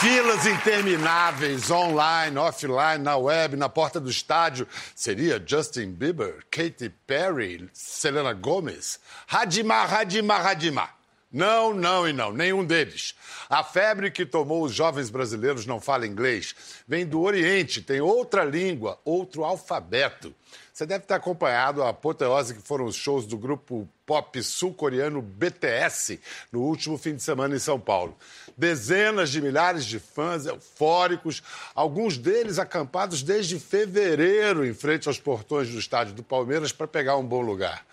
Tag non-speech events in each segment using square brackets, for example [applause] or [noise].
Filas intermináveis, online, offline, na web, na porta do estádio. Seria Justin Bieber, Katy Perry, Selena Gomez? Radimar, Radimar, Radimar. Não, não e não, nenhum deles. A febre que tomou os jovens brasileiros não fala inglês. Vem do Oriente, tem outra língua, outro alfabeto. Você deve ter acompanhado a apoteose que foram os shows do grupo pop sul-coreano BTS no último fim de semana em São Paulo. Dezenas de milhares de fãs eufóricos, alguns deles acampados desde fevereiro em frente aos portões do estádio do Palmeiras para pegar um bom lugar.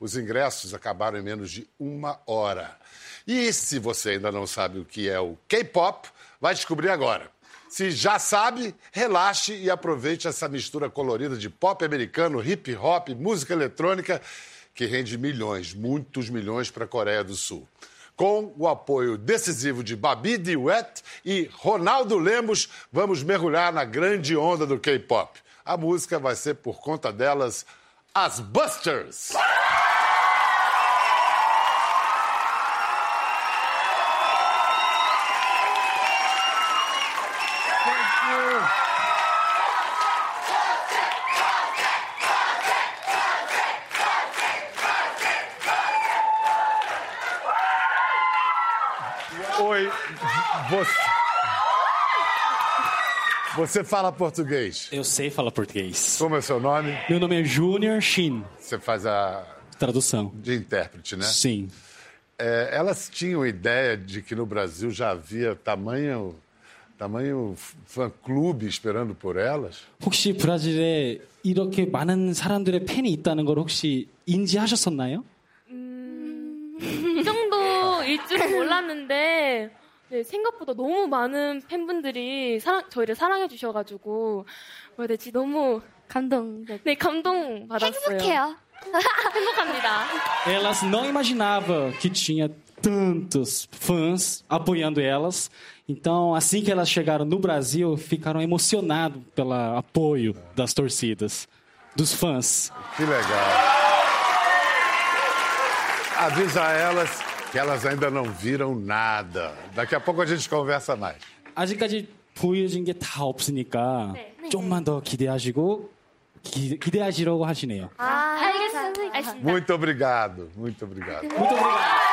Os ingressos acabaram em menos de uma hora. E se você ainda não sabe o que é o K-pop, vai descobrir agora. Se já sabe, relaxe e aproveite essa mistura colorida de pop americano, hip hop, música eletrônica, que rende milhões, muitos milhões para a Coreia do Sul. Com o apoio decisivo de Babi Duet e Ronaldo Lemos, vamos mergulhar na grande onda do K-pop. A música vai ser por conta delas, as Busters. Oi, você. Você fala português? Eu sei falar português. Como é seu nome? Meu nome é Junior Shin. Você faz a Tradução. de intérprete, né? Sim. É, elas tinham ideia de que no Brasil já havia tamanho, tamanho fã-clube esperando por elas? 혹시 브라질에 이렇게 많은 사람들의 팬이 있다는 걸 혹시 인지하셨었나요? [laughs] 몰랐는데 네, 생각보다 너무 많은 팬분들이 사랑, 저희를 사랑해 주셔가지고 뭐라 해야 되지 너무 감동. 네 감동 받았어요. 행복해요. [laughs] 행복합니다. Elas não imaginavam que tinha tantos fãs apoiando elas. Então, assim que elas chegaram no Brasil, ficaram emocionados pelo apoio das torcidas, dos fãs. Que legal. Avisa a elas que elas ainda não viram nada. Daqui a pouco a gente conversa mais. 아직까지 보여진 게 다 없으니까 좀만 더 기대하시고 기, 기대하시라고 하시네요. 아, 알겠습니다. 알겠습니다. Muito obrigado, muito obrigado. Muito obrigado.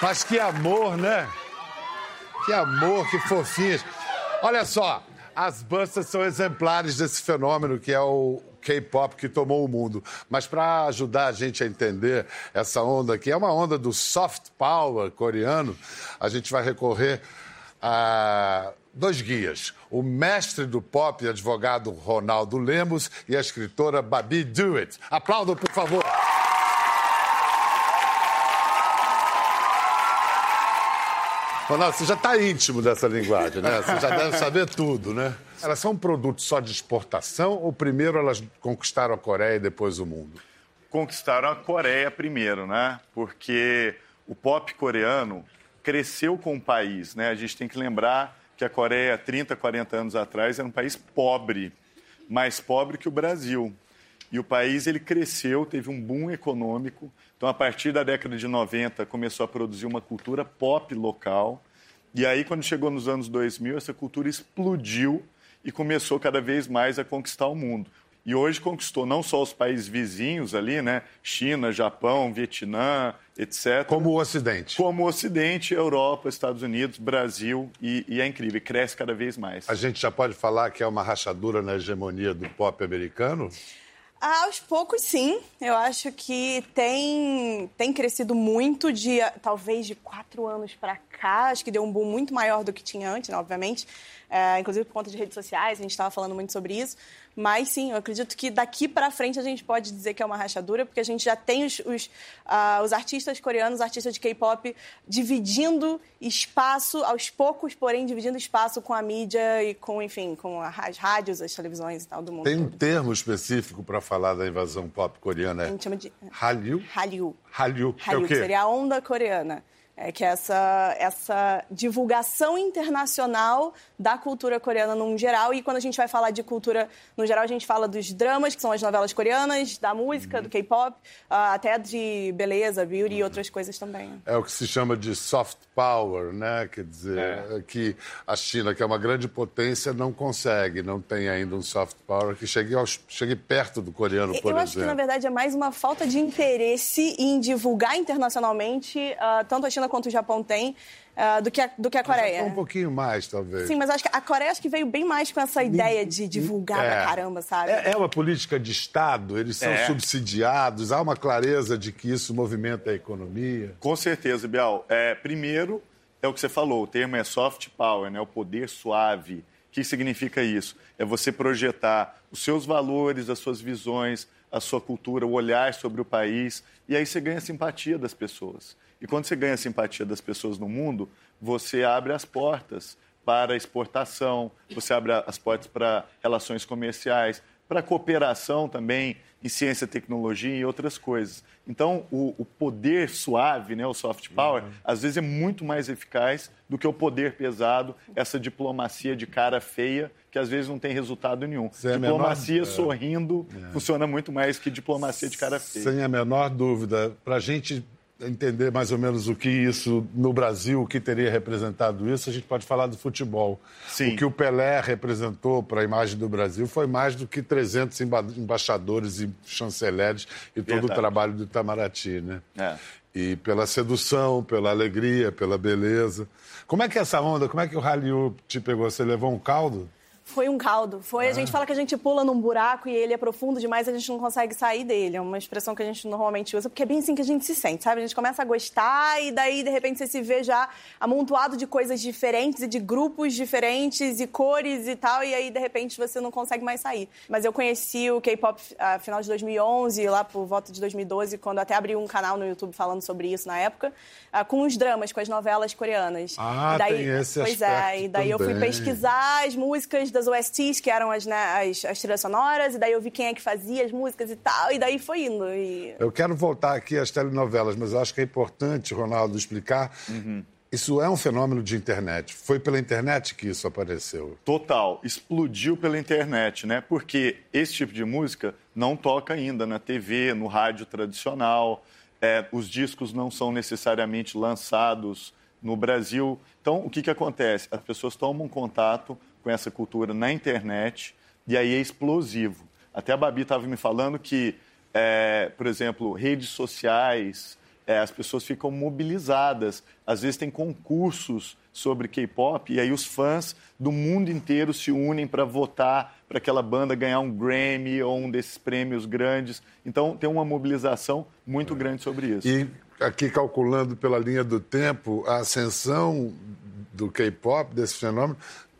Mas que amor, né? Que amor, que fofinhas. Olha só, as Busters são exemplares desse fenômeno que é o K-pop que tomou o mundo. Mas para ajudar a gente a entender essa onda, que é uma onda do soft power coreano, a gente vai recorrer a dois guias: o mestre do pop advogado Ronaldo Lemos e a escritora Babi Dewitt. Aplaudam, por favor. Ronaldo, você já está íntimo dessa linguagem, né? Você já deve saber tudo, né? Elas são um produto só de exportação ou primeiro elas conquistaram a Coreia e depois o mundo? conquistaram a Coreia primeiro, né? Porque o pop coreano cresceu com o país, né? A gente tem que lembrar que a Coreia, 30, 40 anos atrás, era um país pobre, mais pobre que o Brasil. E o país ele cresceu, teve um boom econômico. Então, a partir da década de 90, começou a produzir uma cultura pop local. E aí, quando chegou nos anos 2000, essa cultura explodiu e começou cada vez mais a conquistar o mundo. E hoje conquistou não só os países vizinhos ali, né? China, Japão, Vietnã, etc. Como o Ocidente. Como o Ocidente, Europa, Estados Unidos, Brasil. E, e é incrível, e cresce cada vez mais. A gente já pode falar que é uma rachadura na hegemonia do pop americano? Aos poucos, sim. Eu acho que tem, tem crescido muito, de talvez de quatro anos para cá. Acho que deu um boom muito maior do que tinha antes, né, obviamente. É, inclusive por conta de redes sociais, a gente estava falando muito sobre isso. Mas sim, eu acredito que daqui para frente a gente pode dizer que é uma rachadura, porque a gente já tem os, os, ah, os artistas coreanos, os artistas de K-pop, dividindo espaço, aos poucos, porém, dividindo espaço com a mídia e com, enfim, com as rádios, as televisões e tal do mundo. Tem um todo. termo específico para falar da invasão pop coreana. A É gente chama de Hallyu? Hallyu. Hallyu. que é o Hallyu, que quê? seria a onda coreana. É que essa, essa divulgação internacional da cultura coreana num geral. E quando a gente vai falar de cultura no geral, a gente fala dos dramas, que são as novelas coreanas, da música, do K-pop, ah, até de beleza, beauty e outras coisas também. É o que se chama de soft power, né? Quer dizer, É. que a China, que é uma grande potência, não consegue, não tem ainda um soft power que chegue, aos, chegue perto do coreano, por Eu acho que, na exemplo. verdade, é mais uma falta de interesse em divulgar internacionalmente, ah, tanto a China quanto o Japão têm, ah, do, que a, do que a Coreia. Um pouquinho mais, talvez. Sim, mas acho que a Coreia acho que veio bem mais com essa ideia de divulgar pra caramba, sabe? É, é uma política de Estado, eles são É. subsidiados, há uma clareza de que isso movimenta a economia. Com certeza, Bial. É, primeiro, é o que você falou, o termo é soft power, né? o poder suave. O que significa isso? É você projetar os seus valores, as suas visões, a sua cultura, o olhar sobre o país, e aí você ganha a simpatia das pessoas. E quando você ganha a simpatia das pessoas no mundo, você abre as portas para exportação, você abre as portas para relações comerciais, para cooperação também em ciência, tecnologia e outras coisas. Então, o, o poder suave, né, o soft power, às vezes é muito mais eficaz do que o poder pesado, essa diplomacia de cara feia, que às vezes não tem resultado nenhum. Sem diplomacia menor- é. sorrindo funciona muito mais que diplomacia de cara feia. Sem a menor dúvida. Para a gente entender mais ou menos o que isso, no Brasil, o que teria representado isso, a gente pode falar do futebol. Sim. O que o Pelé representou para a imagem do Brasil foi mais do que 300 emba- embaixadores e chanceleres e todo o Verdade. trabalho do Itamaraty, né? É. E pela sedução, pela alegria, pela beleza. Como é que é essa onda? Como é que o Hallyu te pegou? Você levou um caldo? Foi um caldo. Foi, a gente fala que a gente pula num buraco e ele é profundo demais a gente não consegue sair dele. É uma expressão que a gente normalmente usa, porque é bem assim que a gente se sente, sabe? A gente começa a gostar e daí, de repente, você se vê já amontoado de coisas diferentes e de grupos diferentes e cores e tal, e aí, de repente, você não consegue mais sair. Mas eu conheci o K-pop ah, final de 2011, lá por volta de 2012, quando até abri um canal no YouTube falando sobre isso na época, ah, com os dramas, com as novelas coreanas. Ah, E daí, tem esse Pois é, e daí eu fui também. pesquisar as músicas das OSTs, que eram as, né, as, as trilhas sonoras, e daí eu vi quem é que fazia as músicas e tal, e daí foi indo. E... Eu quero voltar aqui às telenovelas, mas eu acho que é importante, Ronaldo, explicar. Isso é um fenômeno de internet. Foi pela internet que isso apareceu. Total, explodiu pela internet, né? Porque esse tipo de música não toca ainda na TV, no rádio tradicional. É, os discos não são necessariamente lançados no Brasil. Então, o que, que acontece? As pessoas tomam contato com essa cultura na internet e aí é explosivo. Até a Babi estava me falando que, é, por exemplo, redes sociais, é, as pessoas ficam mobilizadas. Às vezes tem concursos sobre K-pop e aí os fãs do mundo inteiro se unem para votar para aquela banda ganhar um Grammy ou um desses prêmios grandes. Então tem uma mobilização muito grande sobre isso. E aqui, calculando pela linha do tempo, a ascensão do K-pop, desse fenômeno,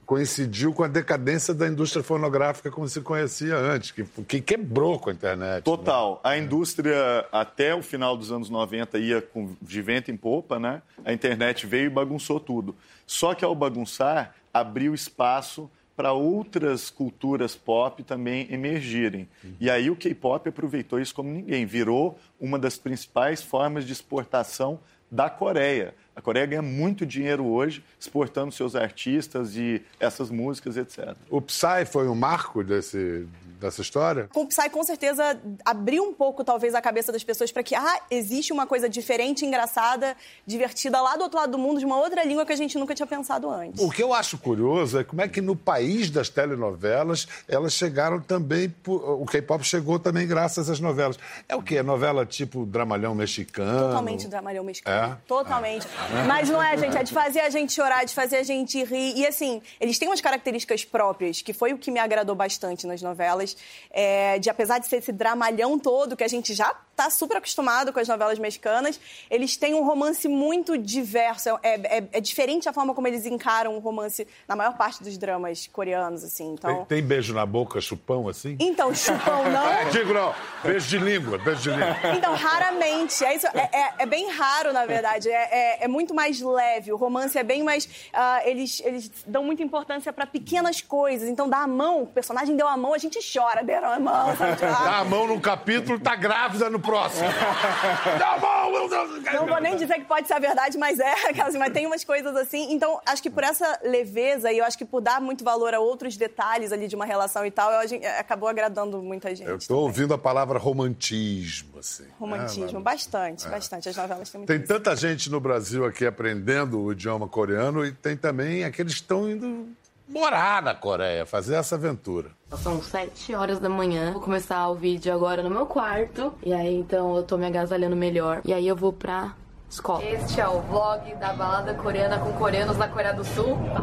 coincidiu com a decadência da indústria fonográfica como se conhecia antes, que, que quebrou com a internet. né? Total. A indústria, até o final dos anos 90, ia com, de vento em popa, né? A internet veio e bagunçou tudo. Só que ao bagunçar, abriu espaço para outras culturas pop também emergirem. E aí o K-pop aproveitou isso como ninguém. Virou uma das principais formas de exportação da Coreia. A Coreia ganha muito dinheiro hoje exportando seus artistas e essas músicas, etc. O Psy foi um marco desse, dessa história? Com o Psy, com certeza, abriu um pouco, talvez, a cabeça das pessoas para que, ah, existe uma coisa diferente, engraçada, divertida lá do outro lado do mundo, de uma outra língua que a gente nunca tinha pensado antes. O que eu acho curioso é como é que no país das telenovelas elas chegaram também. O K-pop chegou também graças às novelas. É o quê? É novela tipo Dramalhão Mexicano? Totalmente dramalhão mexicano. É? Totalmente. Mas não é, gente, é de fazer a gente chorar, de fazer a gente rir. E assim, eles têm umas características próprias, que foi o que me agradou bastante nas novelas. É, de apesar de ser esse dramalhão todo, que a gente já tá super acostumado com as novelas mexicanas, eles têm um romance muito diverso. É, é- é diferente a forma como eles encaram o romance na maior parte dos dramas coreanos, assim. Então, Tem, tem beijo na boca, chupão assim? então chupão não. [laughs] Digo não, beijo de língua, beijo de língua. Então, raramente. É, isso, é, é- é bem raro, na verdade. É, é- muito mais leve. O romance é bem mais. ah, eles, eles dão muita importância para pequenas coisas. Então, dá a mão, o personagem deu a mão, a gente chora, deram a mão. [laughs] Dá a mão num capítulo, tá grávida no próximo. [laughs] bom, meu Deus. Não vou nem dizer que pode ser a verdade, mas é, [laughs] mas tem umas coisas assim. Então, acho que por essa leveza e eu acho que por dar muito valor a outros detalhes ali de uma relação e tal, eu, a gente- acabou agradando muita gente. Eu tô ouvindo a palavra romantismo, assim. Romantismo, Ah, bastante, bastante. As novelas têm muito Tem isso. tanta gente no Brasil aqui aprendendo o idioma coreano e tem também aqueles que estão indo morar na Coreia, fazer essa aventura. São sete horas da manhã. Vou começar o vídeo agora no meu quarto. E aí, então, eu tô me agasalhando melhor. E aí, eu vou pra escola. Este é o vlog da balada coreana com coreanos na Coreia do Sul. Tá,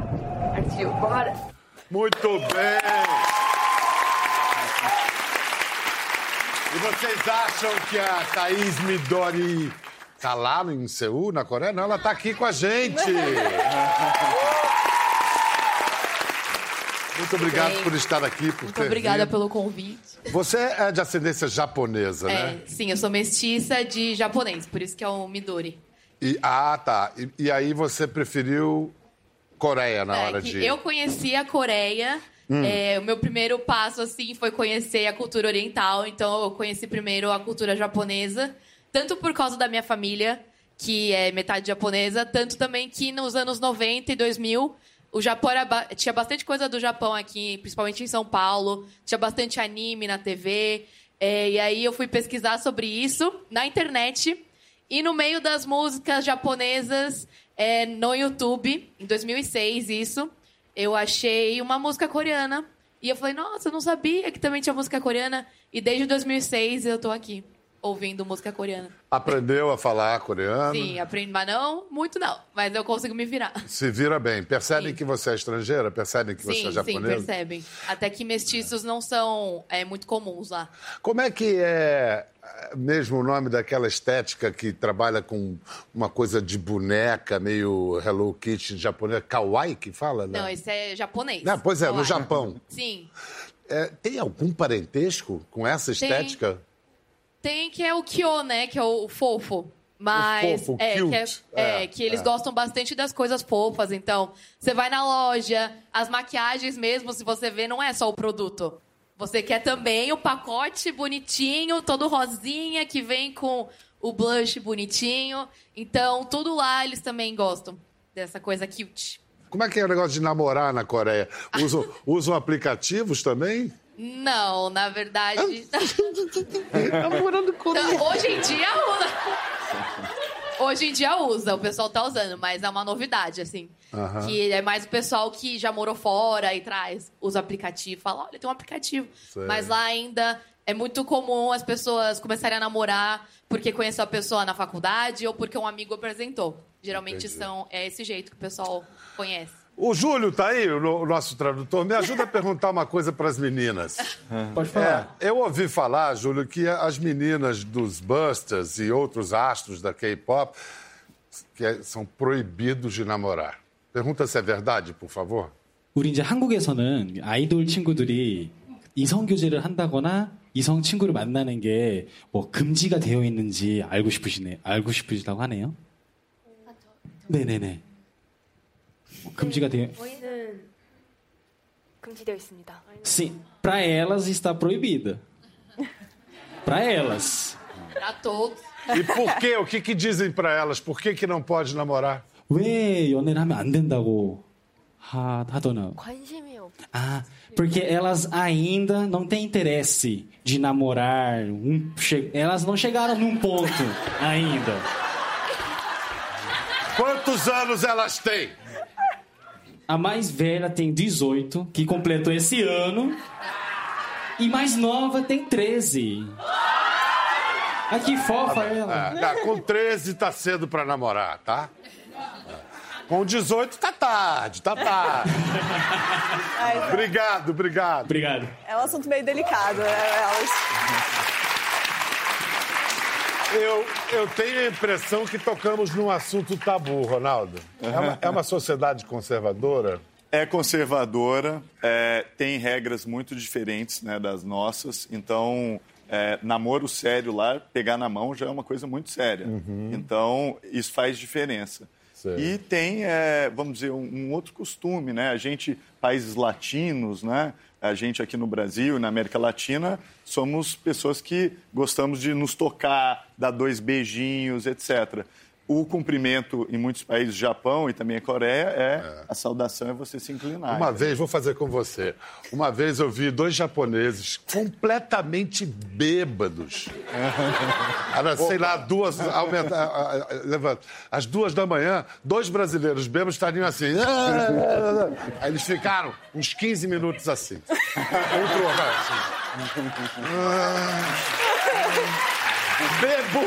Partiu, bora! Muito bem! E vocês acham que a Thaís Midori tá lá em Seul, na Coreia? Não, ela tá aqui com a gente! [laughs] Muito obrigado bem. por estar aqui, por Muito obrigada vindo. pelo convite. Você é de ascendência japonesa, né? É, sim, eu sou mestiça de japonês, por isso que é o Midori. E, ah, tá. E, e aí você preferiu Coreia na É, hora de... eu conheci a Coreia. é, o meu primeiro passo, assim, foi conhecer a cultura oriental. Então, eu conheci primeiro a cultura japonesa. Tanto por causa da minha família, que é metade japonesa. Tanto também que nos anos 90 e 2000... O Japão ba- tinha bastante coisa do Japão aqui, principalmente em São Paulo. Tinha bastante anime na TV. é, e aí eu fui pesquisar sobre isso na internet. E no meio das músicas japonesas é, no YouTube, em 2006, isso, eu achei uma música coreana. E eu falei, nossa, eu não sabia que também tinha música coreana. E desde 2006 eu tô aqui, ouvindo música coreana. Aprendeu a falar coreano? Sim, aprendi, mas não, muito não. Mas eu consigo me virar. Se vira bem. Percebem Sim. que você é estrangeira? Percebem que você Sim, é sim, japonesa? percebem. Até que mestiços não são é, muito comuns lá. Como é que é mesmo o nome daquela estética que trabalha com uma coisa de boneca, meio Hello Kitty japonesa? Kawaii que fala, né? Não, esse é japonês. Não, pois é, no Kawaii. Japão. Sim. É, tem algum parentesco com essa estética? Tem que é o Kyo, né? Que é o fofo. Mas fofo, é, que, é, É, é, que eles é. gostam bastante das coisas fofas. Então, você vai na loja, as maquiagens mesmo, se você vê, não é só o produto. Você quer também o pacote bonitinho, todo rosinha, que vem com o blush bonitinho. Então, tudo lá eles também gostam dessa coisa cute. Como é que é o negócio de namorar na Coreia? Usam, [laughs] usam aplicativos também? Não, na verdade. [laughs] Namorando Então, hoje em dia usa. Hoje em dia usa, o pessoal tá usando, mas é uma novidade, assim. Aham. Que é mais o pessoal que já morou fora e traz os aplicativos. Fala, olha, tem um aplicativo. Sei. Mas lá ainda é muito comum as pessoas começarem a namorar porque conheceu a pessoa na faculdade ou porque um amigo apresentou. Geralmente são, é esse jeito que o pessoal conhece. O Júlio tá aí, o no- o nosso tradutor. Me ajuda a perguntar uma coisa para as meninas. [laughs] Pode É, falar. eu ouvi falar, Júlio, que as meninas dos Busters e outros astros da K-pop que é- são proibidos de namorar. Pergunta se é verdade, por favor. 우리 이제 한국에서는 아이돌 친구들이 이성 교제를 한다거나 이성 친구를 만나는 게 뭐 금지가 되어 있는지 알고 싶으시네 알고 싶으시다고 하네요. 네네네. 뭐 금지가 되어 저희는 금지되어 있습니다. sim para elas está proibida. Para elas. Pra todos. E por quê? O que, que dizem para elas? Por que, que não pode namorar? 왜 연애를 하면 안 된다고 하, 하더나. 관심이 없. Ah, porque elas ainda não têm interesse de namorar. um che- elas não chegaram num ponto ainda. Quantos anos elas têm? A mais velha tem 18, que completou esse ano. E mais nova tem 13. Ai, que fofa ela. Ah, tá, com 13 tá cedo para namorar, tá? Com 18 tá tarde, tá tarde. Ai, Obrigado, obrigado. Obrigado. é um assunto meio delicado, né? Elas... Eu, eu tenho a impressão que tocamos num assunto tabu, Ronaldo. É uma, é uma sociedade conservadora? É conservadora, é, tem regras muito diferentes né, das nossas. Então, é, namoro sério lá, pegar na mão já é uma coisa muito séria. Então, isso faz diferença. Sei. E tem, é, vamos dizer, um, um outro costume, né? A gente, países latinos, né? A gente aqui no Brasil, na América Latina, somos pessoas que gostamos de nos tocar, dar dois beijinhos, etc. O cumprimento em muitos países, Japão e também a Coreia, é, a saudação é você se inclinar. Uma vez, vou fazer com você. Uma vez eu vi dois japoneses completamente bêbados. [laughs] Era, sei lá, duas. Aumenta. Às duas da manhã, dois brasileiros bêbados estariam assim. [laughs] Aí eles ficaram uns 15 minutos assim. [laughs] Outro, assim. Bebo!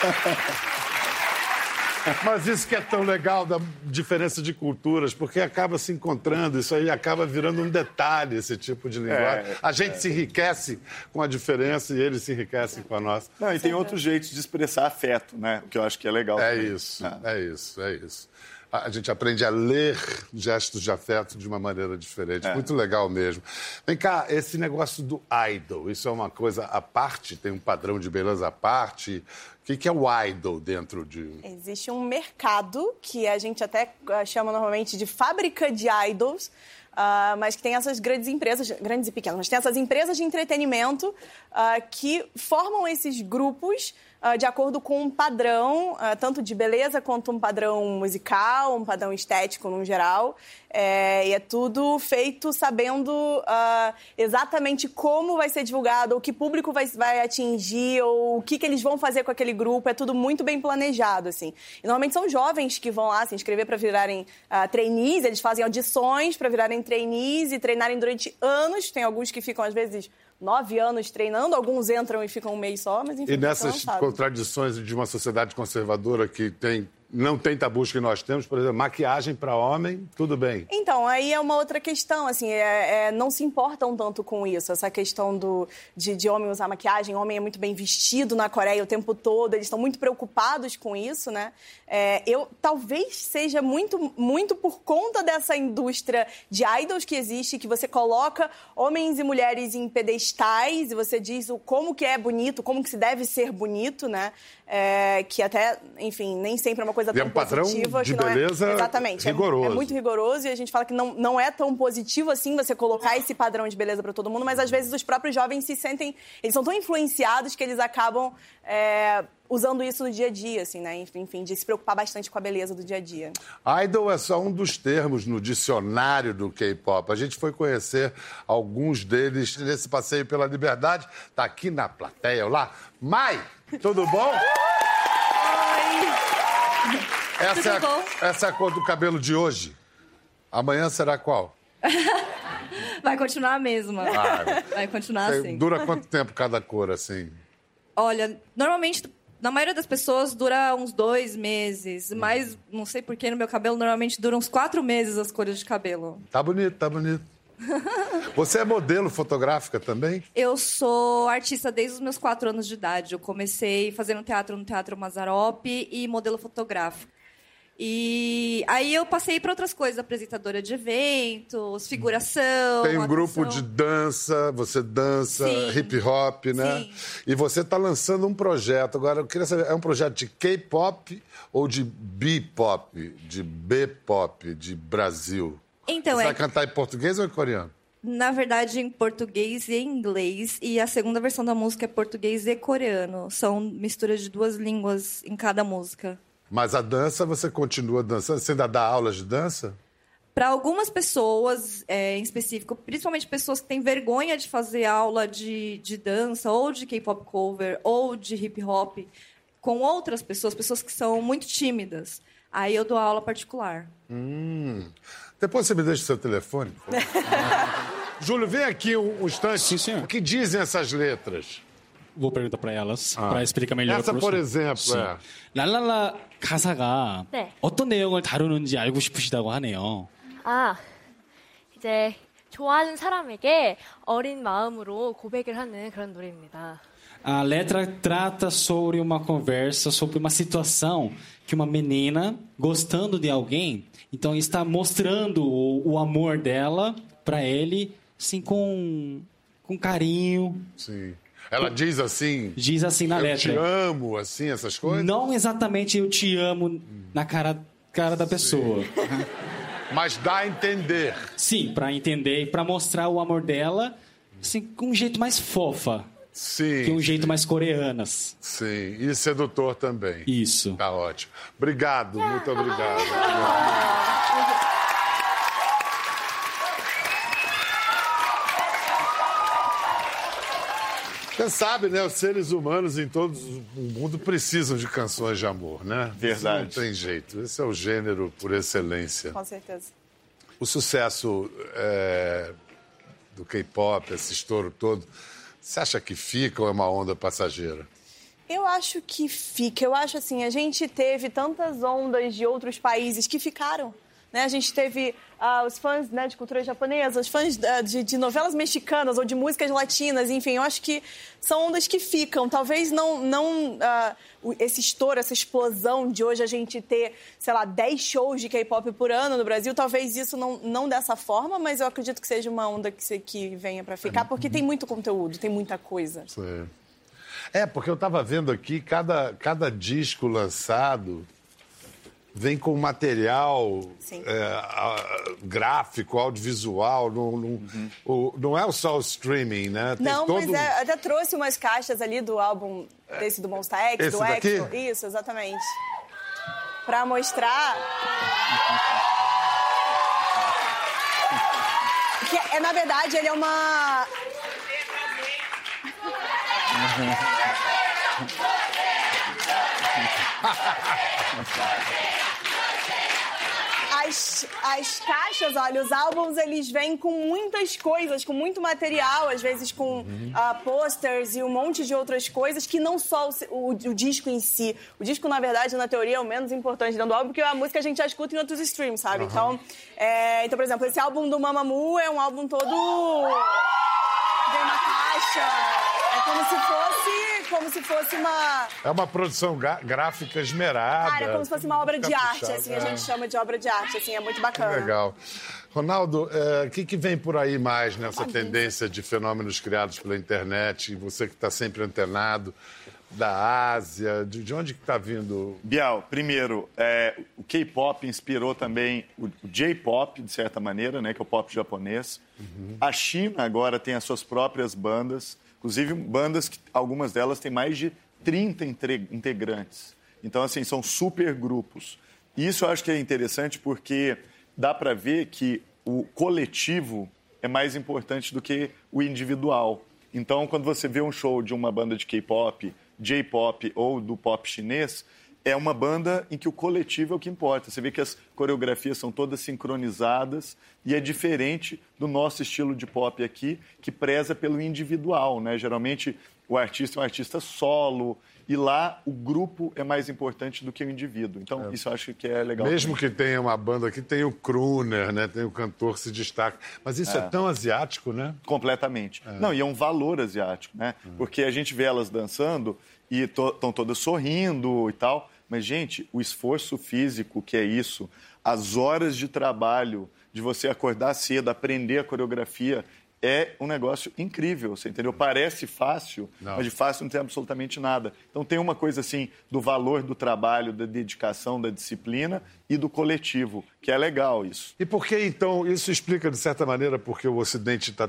[laughs] Mas isso que é tão legal da diferença de culturas, porque acaba se encontrando, isso aí acaba virando um detalhe, esse tipo de linguagem. É, a gente se enriquece com a diferença e eles se enriquecem com a nossa. Não, e tem outros jeitos de expressar afeto, né? O que eu acho que é legal. É também. isso, é isso, é isso. A a gente aprende a ler gestos de afeto de uma maneira diferente. É. Muito legal mesmo. Vem cá, esse negócio do idol, isso é uma coisa à parte? Tem um padrão de beleza à parte? Que que é o idol dentro de. Existe um mercado que a gente até ah, chama normalmente de fábrica de idols, ah, mas que tem essas grandes empresas, grandes e pequenas, mas tem essas empresas de entretenimento ah, que formam esses grupos de acordo com um padrão, ah, tanto de beleza quanto um padrão musical, um padrão estético no geral. É, e é tudo feito sabendo ah, exatamente como vai ser divulgado, ou que público vai, vai atingir, ou o que, que eles vão fazer com aquele grupo. É tudo muito bem planejado, assim. E normalmente são jovens que vão lá se inscrever para virarem ah, trainees, eles fazem audições para virarem trainees e treinarem durante anos. Tem alguns que ficam, às vezes, nove anos treinando, alguns entram e ficam um mês só, mas enfim. E nessas contradições de uma sociedade conservadora que tem, não tem tabus que nós temos, por exemplo, maquiagem para homem, tudo bem. Então, aí é uma outra questão, assim, é, é, não se importam tanto com isso, essa questão do, de, de homem usar maquiagem, homem é muito bem vestido na Coreia o tempo todo, eles estão muito preocupados com isso, né? É, eu, talvez seja muito, muito por conta dessa indústria de idols que existe, que você coloca homens e mulheres em pedestais e você diz o como que é bonito, como que se deve ser bonito, né? É, que até, enfim, nem sempre é uma coisa E é tão um padrão positiva. de que não é- beleza Exatamente. é- rigoroso. é muito rigoroso e a gente fala que não, não é tão positivo assim você colocar esse padrão de beleza para todo mundo, mas às vezes os próprios jovens se sentem. Eles são tão influenciados que eles acabam é, usando isso no dia a dia, assim, né? Enfim, de se preocupar bastante com a beleza do dia a dia. Idol é só um dos termos no dicionário do K-pop. A gente foi conhecer alguns deles nesse passeio pela liberdade. Tá aqui na plateia lá. Mai, tudo bom? Essa, é a, essa é a cor do cabelo de hoje. Amanhã será qual? [laughs] Vai continuar a mesma. Ah, Vai continuar assim. Dura quanto tempo cada cor, assim? Olha, normalmente, na maioria das pessoas, dura uns dois meses. Mas, não sei porquê, no meu cabelo, normalmente dura uns quatro meses as cores de cabelo. Tá bonito, tá bonito. [laughs] Você é modelo fotográfica também? Eu sou artista desde os meus quatro anos de idade. Eu comecei fazendo teatro no Teatro Mazarop e modelo fotográfico. E aí eu passei para outras coisas, apresentadora de eventos, figuração. Tem um grupo atuação. de dança, você dança, Sim. hip hop, né? Sim. E você está lançando um projeto. Agora, eu queria saber, é um projeto de K-pop ou de B-pop, de B-pop, de Brasil? Então, você é vai cantar em português ou em coreano? Na verdade, em português e em inglês. E a segunda versão da música é português e coreano. São misturas de duas línguas em cada música. Mas a dança, você continua dançando? Você ainda dá aulas de dança? Para algumas pessoas, é, em específico, principalmente pessoas que têm vergonha de fazer aula de, de dança, ou de K-pop cover, ou de hip hop, com outras pessoas, pessoas que são muito tímidas. Aí eu dou aula particular. Hum. Depois você me deixa o seu telefone. [laughs] Júlio, vem aqui um, um instante. Sim, senhor. O que dizem essas letras? Vou perguntar para elas, para explicar melhor. Essa, pra por você. exemplo, sim. é. 랄랄라 가사가 네. 어떤 내용을 다루는지 알고 싶으시다고 하네요. 아, 이제 좋아하는 사람에게 어린 마음으로 고백을 하는 그런 노래입니다. A letra trata sobre uma conversa, sobre uma situação que uma menina, gostando de alguém, então está mostrando o, o amor dela para ele, assim, com, com carinho. Sim. Ela diz assim, Diz assim na eu letra. te amo, assim, essas coisas? Não exatamente eu te amo na cara, cara da pessoa. Mas dá a entender. Sim, pra entender e pra mostrar o amor dela, assim, com um jeito mais fofa, Sim. que um jeito mais coreanas. Sim, e sedutor também. Isso. Tá ótimo. Obrigado, muito obrigado. Você sabe, né? Os seres humanos em todo o mundo precisam de canções de amor, né? Verdade. Isso Não tem jeito. Esse é o gênero por excelência. Com certeza. O sucesso é, do K-pop, esse estouro todo, você acha que fica ou é uma onda passageira? Eu acho que fica. Eu acho assim, a gente teve tantas ondas de outros países que ficaram. Né? A gente teve ah, os fãs né, de cultura japonesa, os fãs ah, de, de novelas mexicanas ou de músicas latinas, enfim, eu acho que são ondas que ficam. Talvez não, não ah, esse estouro, essa explosão de hoje a gente ter, sei lá, 10 shows de K-pop por ano no Brasil, talvez isso não, não dessa forma, mas eu acredito que seja uma onda que, que venha para ficar, porque tem muito conteúdo, tem muita coisa. Sei. É, porque eu estava vendo aqui, cada, cada disco lançado vem com material é, a- gráfico, audiovisual, não, não, o- não é só o streaming, né? Tem Não, todo... mas é, até trouxe umas caixas ali do álbum desse do Monster X, Esse do daqui? Exo. Isso, exatamente. Pra mostrar. Que é, na verdade, ele é uma. [laughs] As, as caixas, olha, os álbuns, eles vêm com muitas coisas, com muito material, às vezes com ah, posters e um monte de outras coisas, que não só o, o- o disco em si. O disco, na verdade, na teoria, é o menos importante dentro do álbum, porque a música a gente já escuta em outros streams, sabe? Então, é, então, por exemplo, esse álbum do Mamamoo é um álbum todo... Vem uma caixa... É como se fosse, como se fosse uma... É uma produção gráfica esmerada. Cara, é como se fosse uma obra de arte, assim, a é. gente chama de obra de arte, assim, é muito Que bacana. Legal. Ronaldo, é, o que, que vem por aí mais nessa tendência de fenômenos criados pela internet? E Você que está sempre antenado, da Ásia, de, de onde que está vindo? Bial, primeiro, é, o K-pop inspirou também o, o J-pop, de certa maneira, né, que é o pop japonês. A China agora tem as suas próprias bandas, inclusive bandas que algumas delas têm mais de 30 entre- integrantes. Então, assim, são super grupos. Isso eu acho que é interessante porque dá para ver que o coletivo é mais importante do que o individual. Então, quando você vê um show de uma banda de K-pop, J-pop ou do pop chinês, é uma banda em que o coletivo é o que importa. Você vê que as coreografias são todas sincronizadas e é diferente do nosso estilo de pop aqui, que preza pelo individual, né? Geralmente o artista é um artista solo e lá o grupo é mais importante do que o indivíduo. Então, isso eu acho que é legal. Mesmo que tenha uma banda que tem o crooner, né? Tem o cantor que se destaca. Mas isso é, tão asiático, né? Completamente. Não, e é um valor asiático, né? Porque a gente vê elas dançando e estão todas sorrindo e tal. Mas, gente, o esforço físico que é isso, as horas de trabalho, de você acordar cedo, aprender a coreografia, é um negócio incrível, você entendeu? Parece fácil, Não. mas de fácil não tem absolutamente nada. Então tem uma coisa assim do valor do trabalho, da dedicação, da disciplina e do coletivo, que é legal isso. E por que, então, isso explica, de certa maneira, porque o Ocidente está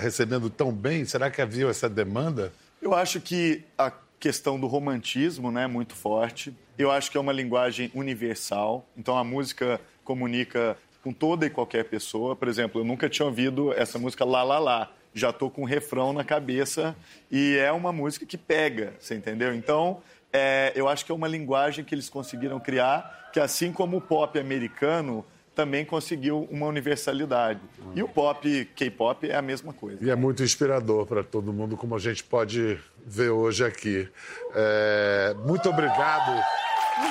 recebendo tão bem? Será que havia essa demanda? Eu acho que a questão do romantismo né, é muito forte. Eu acho que é uma linguagem universal. Então a música comunica com toda e qualquer pessoa. Por exemplo, eu nunca tinha ouvido essa música Lá Lá Lá. Já tô com um refrão na cabeça e é uma música que pega, você entendeu? Então, é, eu acho que é uma linguagem que eles conseguiram criar, que assim como o pop americano também conseguiu uma universalidade. E o pop, K-pop, é a mesma coisa. E é muito inspirador para todo mundo, como a gente pode ver hoje aqui. É, Muito obrigado,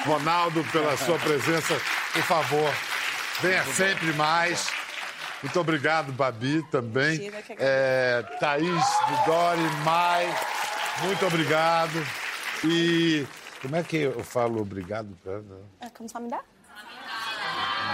Ronaldo, pela sua [laughs] presença. Por favor, venha sempre mais. Muito obrigado, Babi, também. Imagina, que É, Thaís, Dori, Mai, muito obrigado. E como é que eu falo obrigado? pra- É,